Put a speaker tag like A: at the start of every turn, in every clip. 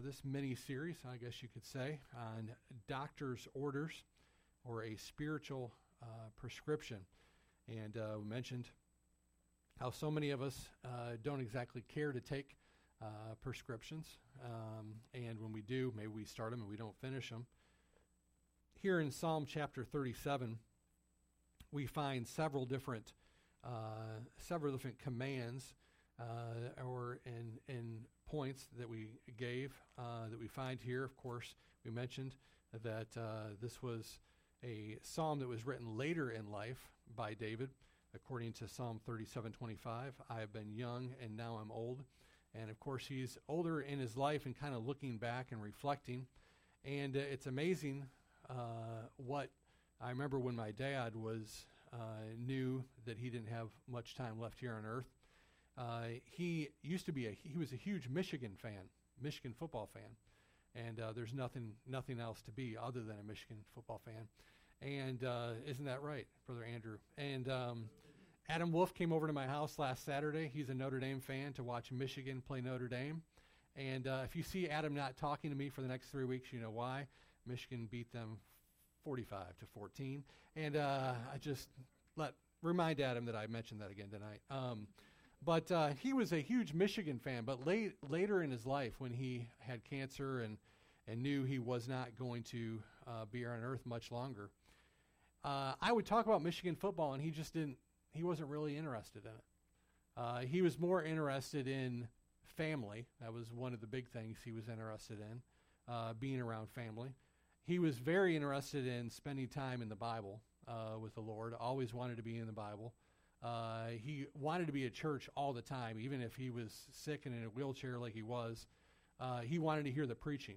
A: this mini series, I guess you could say, on doctor's orders or a spiritual uh, prescription. And uh, we mentioned how so many of us uh, don't exactly care to take uh, prescriptions. Um, and when we do, maybe we start them and we don't finish them. Here in Psalm chapter 37, we find several different uh, several different commands uh, or in, in points that we gave uh, that we find here. Of course, we mentioned that uh, this was a psalm that was written later in life by David, according to Psalm 37:25. I have been young and now I'm old. And of course, he's older in his life and kind of looking back and reflecting. And uh, it's amazing uh, what I remember when my dad was uh, knew that he didn't have much time left here on earth. Uh, he used to be a he was a huge Michigan fan, Michigan football fan, and uh, there's nothing nothing else to be other than a Michigan football fan. And uh, isn't that right, brother Andrew? And um, Adam Wolf came over to my house last Saturday. He's a Notre Dame fan to watch Michigan play Notre Dame. And uh, if you see Adam not talking to me for the next three weeks, you know why. Michigan beat them 45 to 14. And uh, I just let remind Adam that I mentioned that again tonight. Um, but uh, he was a huge Michigan fan. But late, later in his life, when he had cancer and, and knew he was not going to uh, be on earth much longer, uh, I would talk about Michigan football, and he just didn't. He wasn't really interested in it. Uh, he was more interested in family. That was one of the big things he was interested in, uh, being around family. He was very interested in spending time in the Bible uh, with the Lord. Always wanted to be in the Bible. Uh, he wanted to be at church all the time, even if he was sick and in a wheelchair like he was. Uh, he wanted to hear the preaching.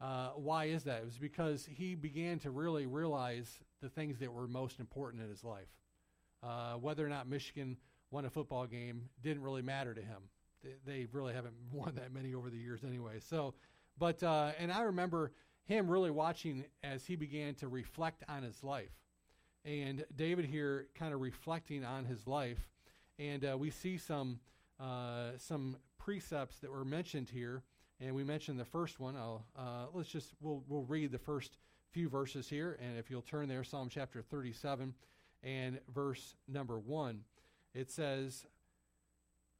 A: Uh, why is that? It was because he began to really realize the things that were most important in his life. Uh, whether or not Michigan won a football game didn't really matter to him. They, they, really haven't won that many over the years anyway. So, but uh, and I remember him really watching as he began to reflect on his life and David here kind of reflecting on his life, and uh, we see some uh, some precepts that were mentioned here, and we mentioned the first one. Uh, let's just we'll we'll read the first few verses here, and if you'll turn there, Psalm chapter 37 and verse number one, it says,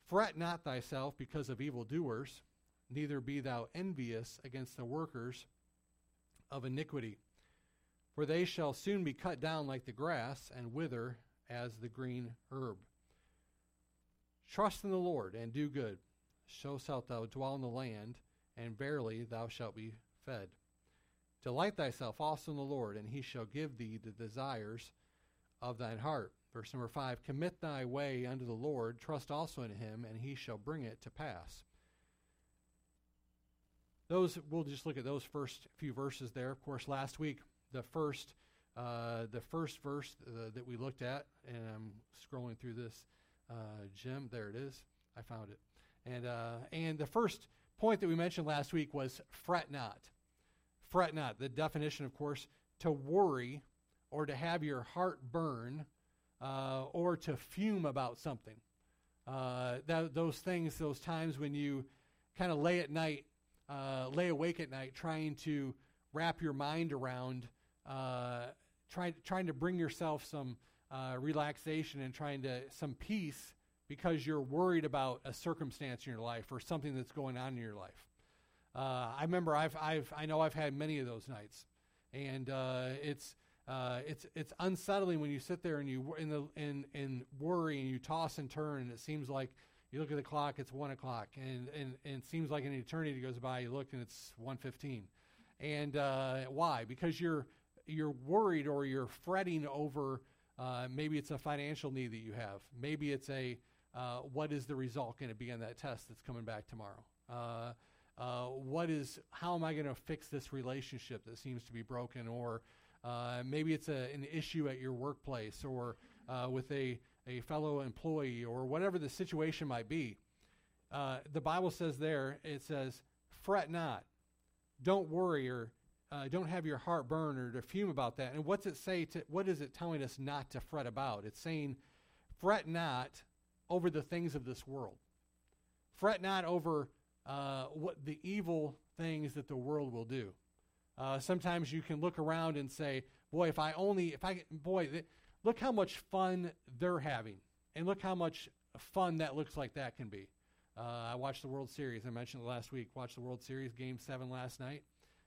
A: "Fret not thyself because of evildoers, neither be thou envious against the workers of iniquity." For they shall soon be cut down like the grass and wither as the green herb. Trust in the Lord and do good. So shalt thou dwell in the land, and verily thou shalt be fed. Delight thyself also in the Lord, and he shall give thee the desires of thine heart. Verse number 5 Commit thy way unto the Lord, trust also in him, and he shall bring it to pass. Those we'll just look at those first few verses there. Of course, last week the first uh, the first verse uh, that we looked at, and I'm scrolling through this, uh, Jim. There it is. I found it. And uh, and the first point that we mentioned last week was fret not. Fret not. The definition, of course, to worry or to have your heart burn uh, or to fume about something. Uh, that, those things, those times when you kind of lay at night, lay awake at night, trying to wrap your mind around uh, trying trying to bring yourself some uh, relaxation and trying to some peace because you're worried about a circumstance in your life or something that's going on in your life. Uh, I remember I've I've I know I've had many of those nights, and uh, it's. Uh, it's it's unsettling when you sit there and you in the in in worry and you toss and turn and it seems like you look at the clock it's one o'clock and and, and it seems like an eternity goes by you look and it's one fifteen and uh, why because you're you're worried or you're fretting over uh, maybe it's a financial need that you have. Maybe it's a uh, what is the result going to be on that test that's coming back tomorrow? Uh, uh what is how am I going to fix this relationship that seems to be broken? Or uh, maybe it's a, an issue at your workplace or uh, with a, a fellow employee or whatever the situation might be. the Bible says there, it says, fret not, don't worry or uh, don't have your heart burn or to fume about that. And what's it say? To, what is it telling us not to fret about? It's saying, fret not over the things of this world. Fret not over uh, what the evil things that the world will do. Uh, sometimes you can look around and say, "Boy, if I only, if I, boy, th- look how much fun they're having, and look how much fun that looks like that can be." Uh, I watched the World Series. I mentioned it last week. Watched the World Series Game Seven last night.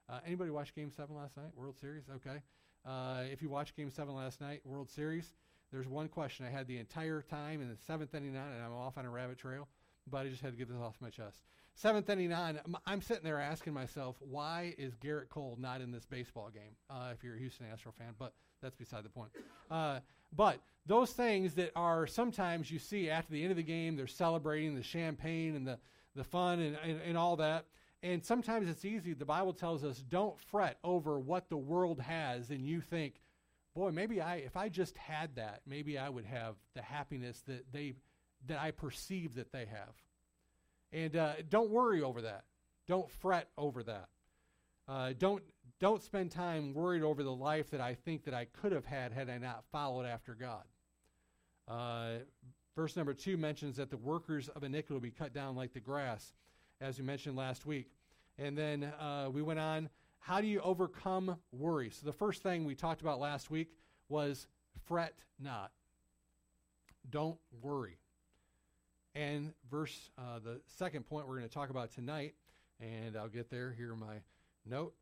A: Uh, anybody watch Game Seven last night? World Series, okay. Uh, if you watched Game Seven last night, World Series, there's one question I had the entire time in the seventh inning on, and I'm off on a rabbit trail, but I just had to get this off my chest. Seventh inning on, I'm sitting there asking myself, why is Gerrit Cole not in this baseball game? Uh, if you're a Houston Astro fan, but that's beside the point. Uh, but those things that are sometimes you see after the end of the game, they're celebrating the champagne and the, the fun and, and, and all that. And sometimes it's easy. The Bible tells us don't fret over what the world has, and you think, boy, maybe I, if I just had that, maybe I would have the happiness that they, that I perceive that they have. And uh, don't worry over that. Don't fret over that. Uh, don't don't spend time worried over the life that I think that I could have had had I not followed after God. Uh, verse number two mentions that the workers of iniquity will be cut down like the grass, as we mentioned last week. And then uh, we went on. How do you overcome worry? So the first thing we talked about last week was fret not. Don't worry. And verse, uh, the second point we're going to talk about tonight, and I'll get there here my note.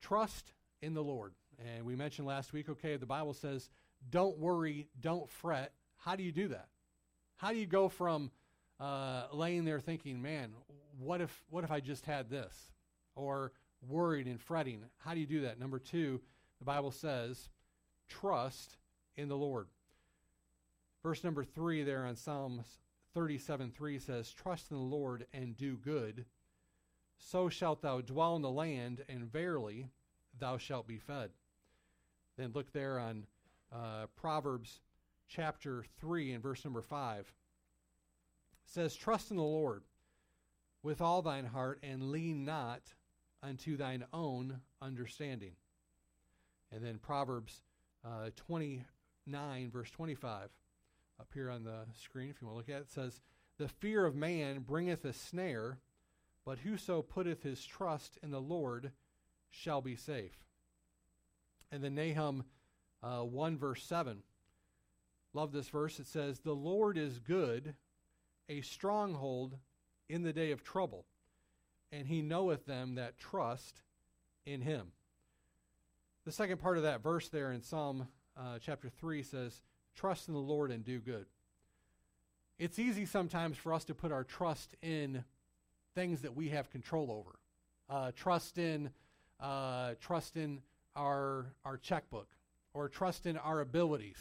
A: Trust in the Lord. And we mentioned last week, okay, the Bible says, don't worry, don't fret. How do you do that? How do you go from uh, laying there thinking, man, what if, what if I just had this? Or worried and fretting. How do you do that? Number two, the Bible says, trust in the Lord. Verse number three there on Psalms 37 3 says, Trust in the Lord and do good. So shalt thou dwell in the land, and verily thou shalt be fed. Then look there on uh, Proverbs chapter 3 and verse number 5. Says, Trust in the Lord with all thine heart, and lean not unto thine own understanding. And then Proverbs uh, 29, verse 25 up here on the screen if you want to look at it. says, The fear of man bringeth a snare, but whoso putteth his trust in the Lord shall be safe. And then Nahum uh, 1, verse 7. Love this verse. It says, The Lord is good, a stronghold in the day of trouble, and he knoweth them that trust in him. The second part of that verse there in Psalm uh, chapter 3 says, Trust in the Lord and do good. It's easy sometimes for us to put our trust in things that we have control over. Uh, trust in uh, trust in our our checkbook, or trust in our abilities.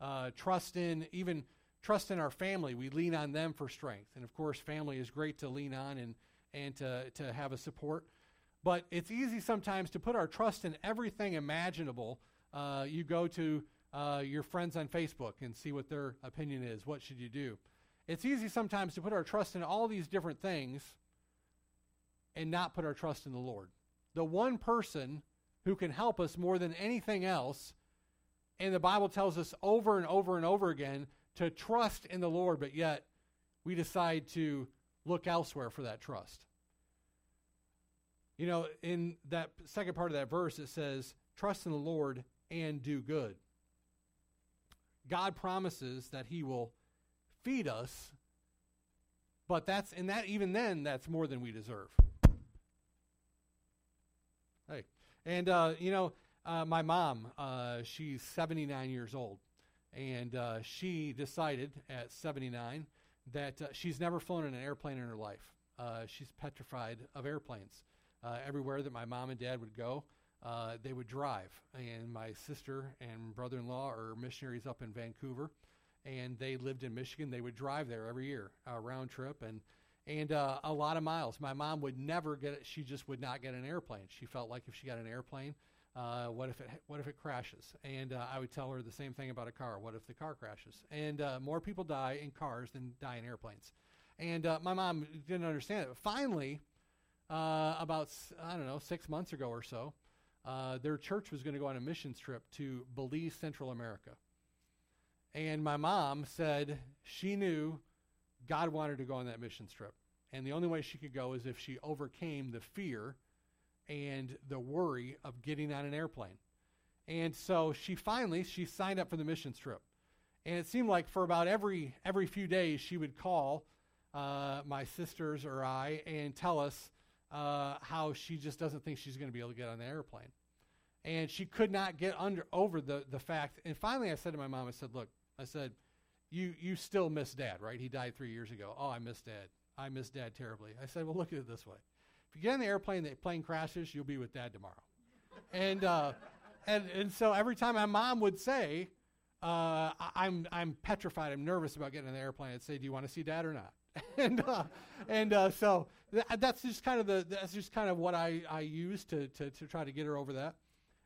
A: Uh, trust in even trust in our family. We lean on them for strength, and of course, family is great to lean on and and to to have a support. But it's easy sometimes to put our trust in everything imaginable. Uh, you go to uh, your friends on Facebook and see what their opinion is. What should you do? It's easy sometimes to put our trust in all these different things and not put our trust in the Lord. The one person who can help us more than anything else, and the Bible tells us over and over and over again to trust in the Lord, but yet we decide to look elsewhere for that trust. You know, in that second part of that verse, it says, Trust in the Lord and do good. God promises that He will feed us, but that's and that even then that's more than we deserve. Hey, and uh, you know, uh, my mom, uh, she's 79 years old, and uh, she decided at 79 that uh, she's never flown in an airplane in her life. Uh, she's petrified of airplanes. everywhere that my mom and dad would go, uh, they would drive. And my sister and brother in law are missionaries up in Vancouver, and they lived in Michigan. They would drive there every year, round trip, and and uh, a lot of miles. My mom would never get it. She just would not get an airplane. She felt like if she got an airplane, uh, what if it what if it crashes? And uh, I would tell her the same thing about a car. What if the car crashes? And uh, more people die in cars than die in airplanes. And uh, my mom didn't understand it. Finally, uh, about I don't know six months ago or so, uh, their church was going to go on a missions trip to Belize, Central America. And my mom said she knew God wanted to go on that missions trip. And the only way she could go is if she overcame the fear and the worry of getting on an airplane. And so she finally she signed up for the mission trip. And it seemed like for about every every few days she would call uh, my sisters or I and tell us uh, how she just doesn't think she's going to be able to get on the airplane. And she could not get under over the, the fact. And finally, I said to my mom, I said, Look, I said, you, you still miss dad, right? He died three years ago. Oh, I miss dad. I miss dad terribly. I said, Well, look at it this way. If you get on the airplane, the plane crashes, you'll be with dad tomorrow. and, uh, and, and so every time my mom would say, uh, I'm, I'm petrified, I'm nervous about getting on the airplane, I'd say, Do you want to see dad or not? and uh, and uh, so th- that's just kind of the that's just kind of what I I used to, to to try to get her over that.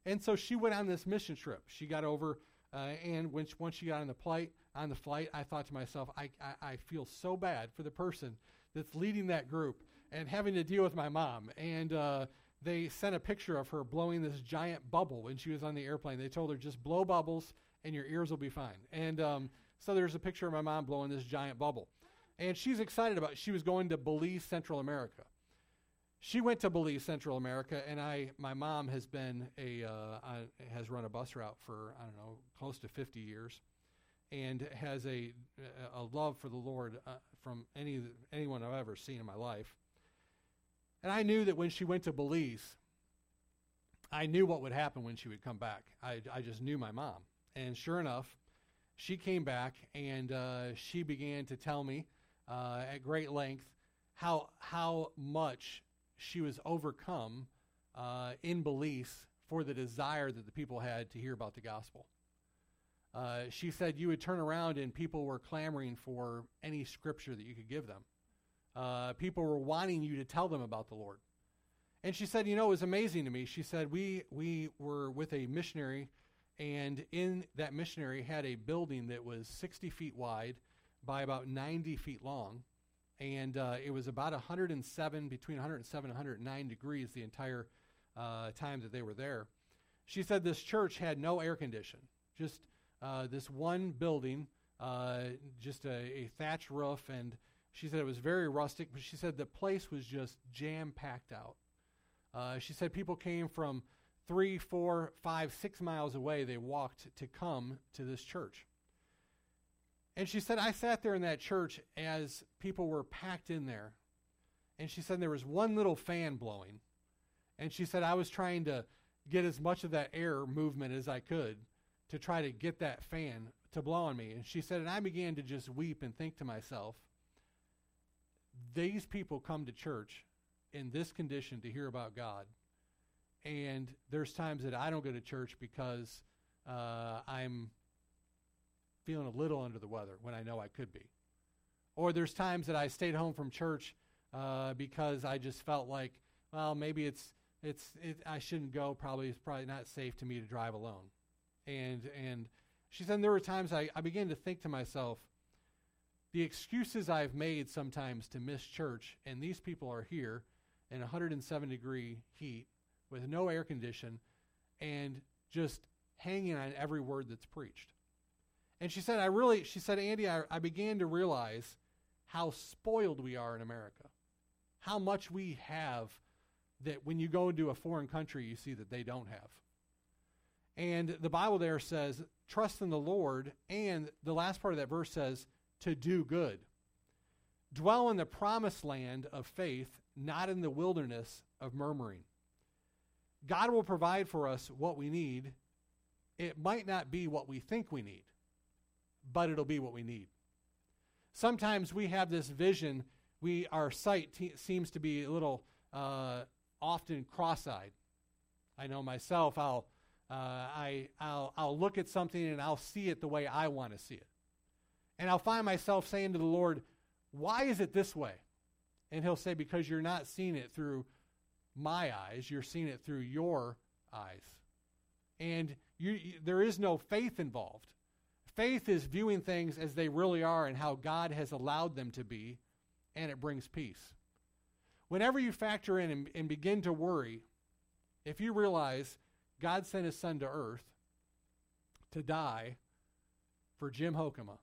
A: And so she went on this mission trip. She got over, uh, and when she, once she got on the flight, on the flight, I thought to myself, I, I I feel so bad for the person that's leading that group and having to deal with my mom. And uh, they sent a picture of her blowing this giant bubble when she was on the airplane. They told her just blow bubbles and your ears will be fine. And um, so there's a picture of my mom blowing this giant bubble and she's excited about it. She was going to Belize, Central America. She went to Belize, Central America, and I, my mom has been a, uh, has run a bus route for I don't know, close to 50 years, and has a, a love for the Lord uh, from any anyone I've ever seen in my life. And I knew that when she went to Belize, I knew what would happen when she would come back. I, I just knew my mom, and sure enough, she came back and uh, she began to tell me uh, at great length how how much she was overcome uh, in Belize for the desire that the people had to hear about the gospel. Uh, she said you would turn around and people were clamoring for any scripture that you could give them. Uh, people were wanting you to tell them about the Lord. And she said, you know, it was amazing to me. She said, we, we were with a missionary, and in that missionary had a building that was 60 feet wide by about 90 feet long. And uh, it was about 107, between 107 and 109 degrees the entire uh, time that they were there. She said this church had no air condition, just uh, this one building, uh, just a, a thatched roof. And she said it was very rustic, but she said the place was just jam packed out. Uh, she said people came from three, four, five, six miles away. They walked to come to this church. And she said, I sat there in that church as people were packed in there. And she said there was one little fan blowing. And she said, I was trying to get as much of that air movement as I could to try to get that fan to blow on me. And she said, and I began to just weep and think to myself, these people come to church in this condition to hear about God. And there's times that I don't go to church because uh, I'm feeling a little under the weather when I know I could be. Or there's times that I stayed home from church uh, because I just felt like, well, maybe it's it's it, I shouldn't go. Probably it's probably not safe to me to drive alone. And and she said there were times I, I began to think to myself, the excuses I've made sometimes to miss church, and these people are here in 107 degree heat with no air condition and just hanging on every word that's preached. And she said, I really, she said, Andy, I, I began to realize how spoiled we are in America. How much we have that when you go into a foreign country, you see that they don't have. And the Bible there says, trust in the Lord. And the last part of that verse says, to do good. Dwell in the promised land of faith, not in the wilderness of murmuring. God will provide for us what we need. It might not be what we think we need but it'll be what we need. Sometimes we have this vision, we our sight t- seems to be a little uh, often cross-eyed. I know myself. I'll uh, I I'll I'll look at something and I'll see it the way I want to see it, and I'll find myself saying to the Lord, "Why is it this way?" And He'll say, "Because you're not seeing it through my eyes. You're seeing it through your eyes, and you, there is no faith involved. Faith is viewing things as they really are and how God has allowed them to be, and it brings peace. Whenever you factor in and, and begin to worry, if you realize God sent his son to earth to die for Jim Hokema,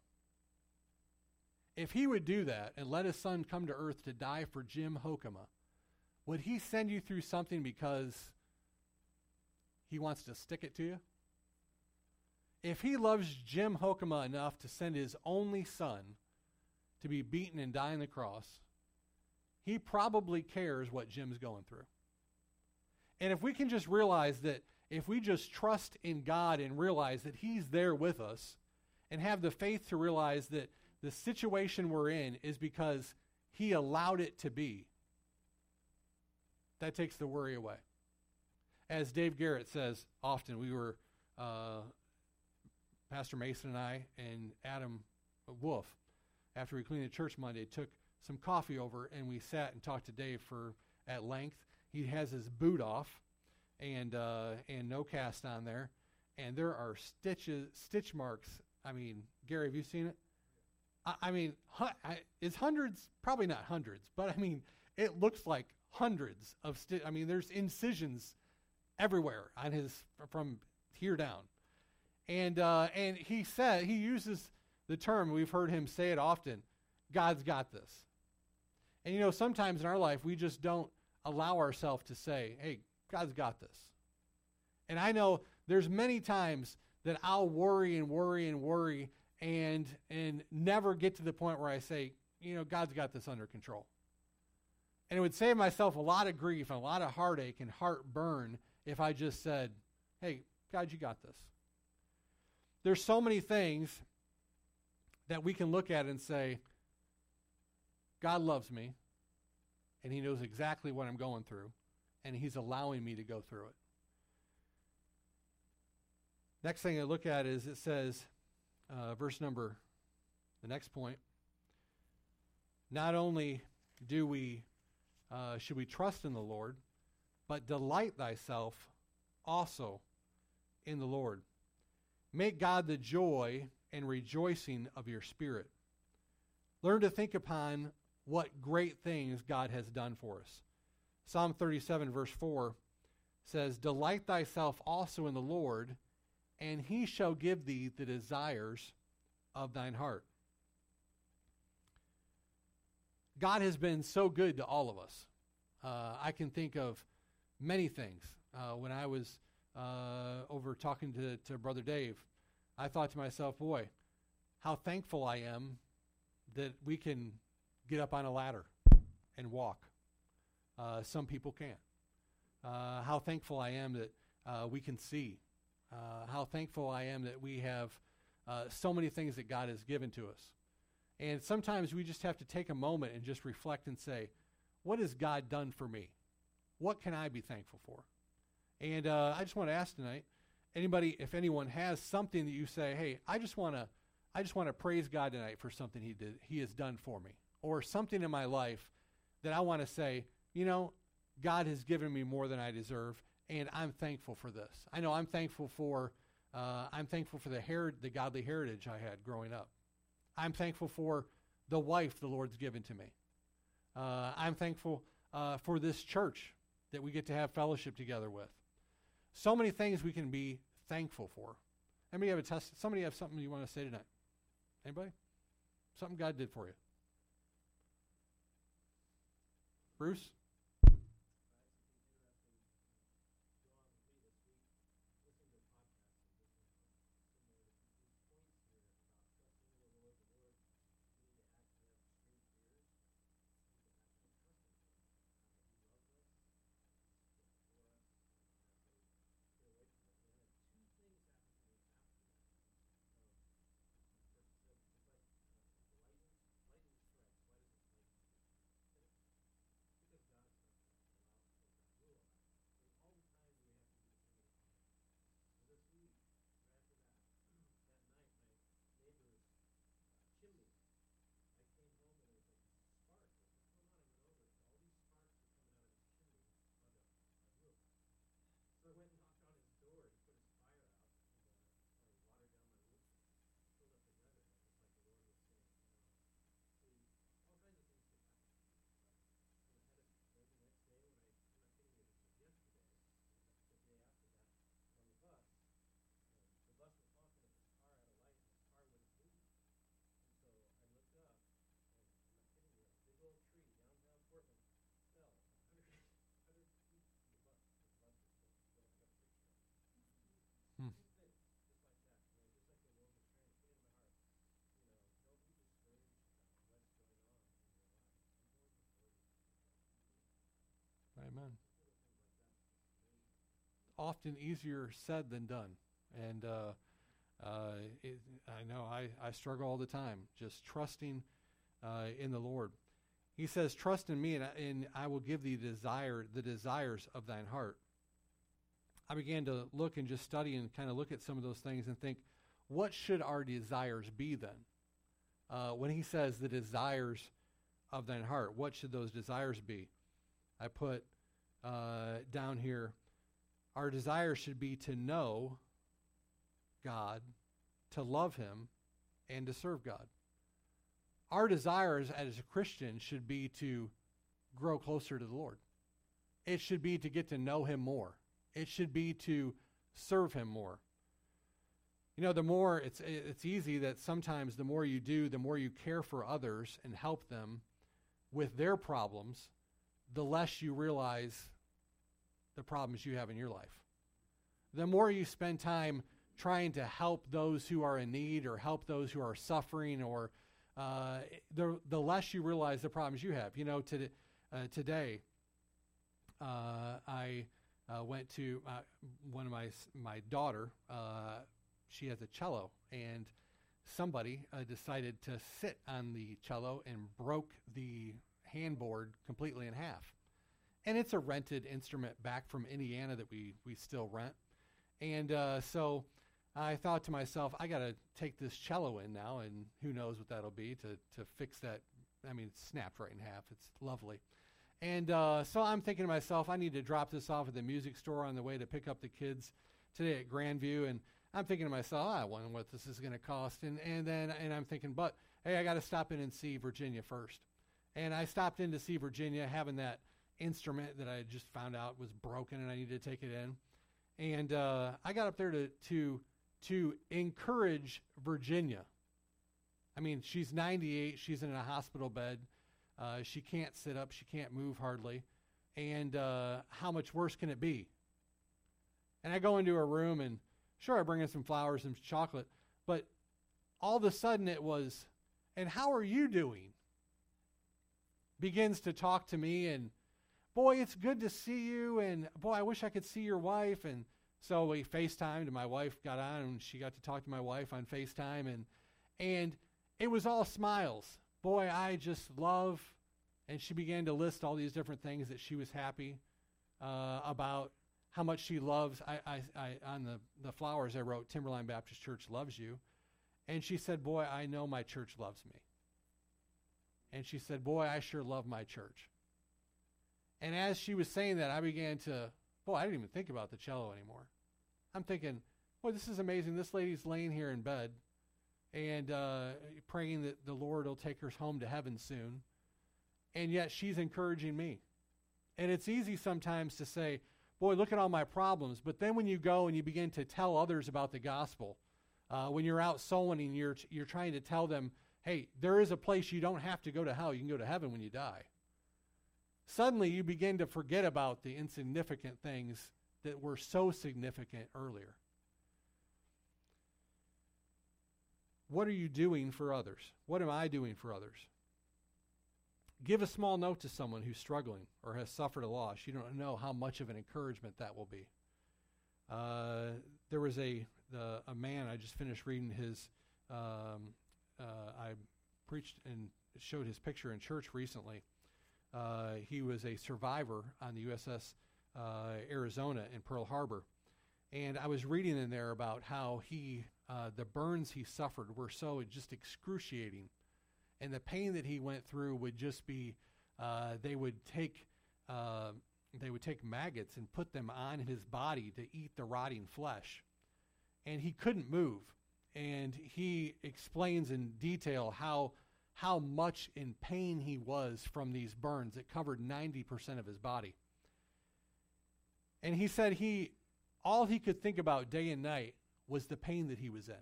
A: if he would do that and let his son come to earth to die for Jim Hokema, would he send you through something because he wants to stick it to you? If he loves Jim Hokema enough to send his only son to be beaten and die on the cross, he probably cares what Jim's going through. And if we can just realize that if we just trust in God and realize that He's there with us and have the faith to realize that the situation we're in is because He allowed it to be, that takes the worry away. As Dave Garrett says often, we were, uh, Pastor Mason and I and Adam Wolf, after we cleaned the church Monday, took some coffee over and we sat and talked to Dave for at length. He has his boot off and uh, and no cast on there, and there are stitches, stitch marks. I mean, Gary, have you seen it? I, mean, it's hundreds, probably not hundreds, but I mean, it looks like hundreds of stitch. I mean, there's incisions everywhere on his from here down, and uh, and he said he uses the term we've heard him say it often. God's got this, and you know sometimes in our life we just don't allow ourselves to say, "Hey, God's got this. And I know there's many times that I'll worry and worry and worry and and never get to the point where I say, you know, God's got this under control. And it would save myself a lot of grief and a lot of heartache and heartburn if I just said, "Hey, God, you got this." There's so many things that we can look at and say, God loves me and he knows exactly what I'm going through and He's allowing me to go through it. Next thing I look at is it says, uh, verse number, the next point. Not only do we uh, should we trust in the Lord, but delight thyself also in the Lord. Make God the joy and rejoicing of your spirit. Learn to think upon what great things God has done for us. Psalm 37, verse 4 says, Delight thyself also in the Lord, and he shall give thee the desires of thine heart. God has been so good to all of us. Uh, I can think of many things. Uh, when I was uh, over talking to, to Brother Dave, I thought to myself, boy, how thankful I am that we can get up on a ladder and walk. Uh, some people can't. Uh, how thankful I am that uh, we can see. Uh, how thankful I am that we have uh, so many things that God has given to us. And sometimes we just have to take a moment and just reflect and say, what has God done for me? What can I be thankful for? And uh, I just want to ask tonight, anybody, if anyone has something that you say, hey, I just want to, I just want to praise God tonight for something He did, He has done for me, or something in my life that I want to say, you know, God has given me more than I deserve, and I'm thankful for this. I know I'm thankful for uh, I'm thankful for the her- the godly heritage I had growing up. I'm thankful for the wife the Lord's given to me. Uh, I'm thankful uh, for this church that we get to have fellowship together with. So many things we can be thankful for. Anybody have a test? Somebody have something you want to say tonight? Anybody? Something God did for you? Bruce? Often easier said than done. And uh, uh, it, I know I, I struggle all the time just trusting uh, in the Lord. He says, "Trust in me, and I, and I will give thee desire the desires of thine heart." I began to look and just study and kind of look at some of those things and think, what should our desires be then? Uh, when he says the desires of thine heart, what should those desires be? I put uh, down here, our desire should be to know God, to love Him, and to serve God. Our desires as a Christian should be to grow closer to the Lord. It should be to get to know Him more. It should be to serve Him more. You know, the more it's it's easy that sometimes the more you do, the more you care for others and help them with their problems, the less you realize the problems you have in your life. The more you spend time trying to help those who are in need or help those who are suffering, or uh, the, the less you realize the problems you have. You know, to, uh, today, uh, I uh, went to uh, one of my, my daughter, uh, she has a cello, and somebody decided to sit on the cello and broke the handboard completely in half. And it's a rented instrument back from Indiana that we, we still rent. And uh, so I thought to myself, I got to take this cello in now, and who knows what that'll be to, to fix that. I mean, it's snapped right in half. It's lovely. And uh, so I'm thinking to myself, I need to drop this off at the music store on the way to pick up the kids today at Grandview. And I'm thinking to myself, I wonder what this is going to cost. And, and then and I'm thinking, but hey, I got to stop in and see Virginia first. And I stopped in to see Virginia having that instrument that I just found out was broken and I needed to take it in. And uh, I got up there to, to, to encourage Virginia. I mean, she's 98, she's in a hospital bed. Uh, she can't sit up, she can't move hardly. And uh, how much worse can it be? And I go into her room and sure, I bring in some flowers and chocolate, but all of a sudden it was, and how are you doing? begins to talk to me and boy it's good to see you and boy i wish i could see your wife. And so we facetimed and my wife got on and she got to talk to my wife on facetime and and it was all smiles. Boy i just love and she began to list all these different things that she was happy uh, about how much she loves. I, I, I on the, the flowers i wrote timberline baptist church loves you. And she said boy i know my church loves me. And she said, Boy, I sure love my church. And as she was saying that, I began to, boy, I didn't even think about the cello anymore. I'm thinking, boy, this is amazing. This lady's laying here in bed and uh, praying that the Lord will take her home to heaven soon. And yet she's encouraging me. And it's easy sometimes to say, boy, look at all my problems. But then when you go and you begin to tell others about the gospel, uh, when you're out sowing and you're, you're trying to tell them hey, there is a place you don't have to go to hell. You can go to heaven when you die. Suddenly, you begin to forget about the insignificant things that were so significant earlier. What are you doing for others? What am I doing for others? Give a small note to someone who's struggling or has suffered a loss. You don't know how much of an encouragement that will be. Uh, there was a the, a man I just finished reading his um, uh, I preached and showed his picture in church recently. Uh, he was a survivor on the USS uh, Arizona in Pearl Harbor. And I was reading in there about how he, uh, the burns he suffered were so just excruciating. And the pain that he went through would just be, uh, they would take, they would take maggots and put them on his body to eat the rotting flesh. And he couldn't move and he explains in detail how how much in pain he was from these burns. It covered 90% of his body. And he said he all he could think about day and night was the pain that he was in.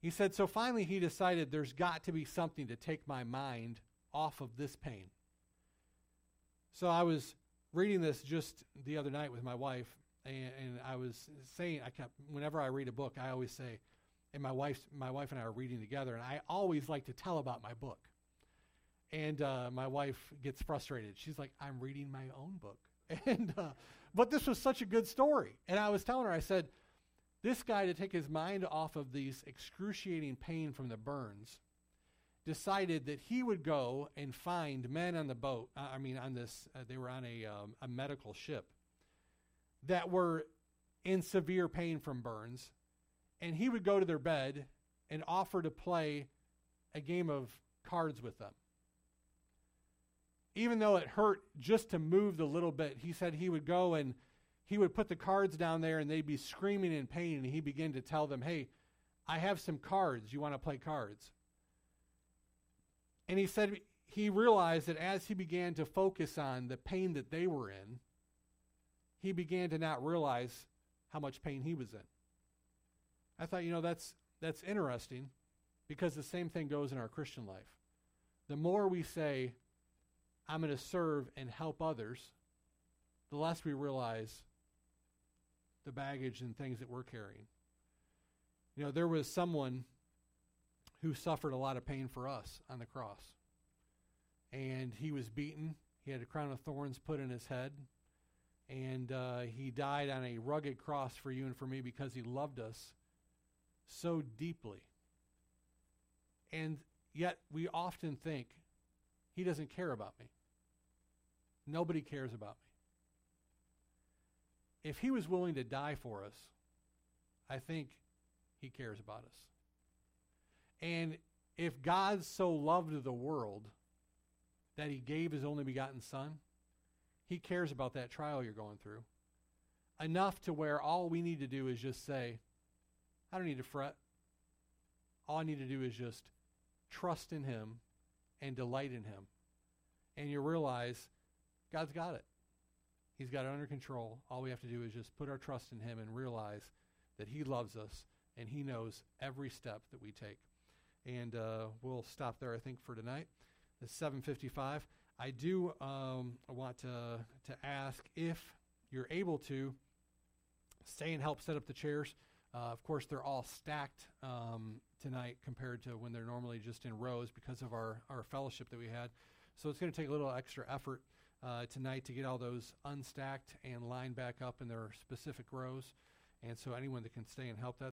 A: He said so finally he decided there's got to be something to take my mind off of this pain. So I was reading this just the other night with my wife and, and I was saying, I kept whenever I read a book, I always say, and my wife, my wife and I are reading together, and I always like to tell about my book. And uh, my wife gets frustrated. She's like, "I'm reading my own book." And uh, but this was such a good story, and I was telling her, I said, this guy to take his mind off of these excruciating pain from the burns, decided that he would go and find men on the boat. Uh, I mean, on this, uh, they were on a um, a medical ship that were in severe pain from burns, and he would go to their bed and offer to play a game of cards with them. Even though it hurt just to move the little bit, he said he would go and he would put the cards down there and they'd be screaming in pain and he began to tell them, "Hey, I have some cards. You want to play cards?" And he said he realized that as he began to focus on the pain that they were in, he began to not realize how much pain he was in. I thought, you know, that's that's interesting because the same thing goes in our Christian life. The more we say, I'm going to serve and help others, the less we realize the baggage and things that we're carrying. You know, there was someone who suffered a lot of pain for us on the cross. And he was beaten. He had a crown of thorns put in his head. And uh, he died on a rugged cross for you and for me because he loved us so deeply. And yet we often think, he doesn't care about me. Nobody cares about me. If he was willing to die for us, I think he cares about us. And if God so loved the world that he gave his only begotten Son, he cares about that trial you're going through. Enough to where all we need to do is just say, I don't need to fret. All I need to do is just trust in him and delight in him. And you realize God's got it. He's got it under control. All we have to do is just put our trust in him and realize that he loves us and he knows every step that we take. And uh, we'll stop there, I think, for tonight. It's 755. I do um, want to, to ask if you're able to stay and help set up the chairs. Uh, of course, they're all stacked um, tonight compared to when they're normally just in rows because of our, our fellowship that we had. So it's going to take a little extra effort uh, tonight to get all those unstacked and lined back up in their specific rows. And so anyone that can stay and help that,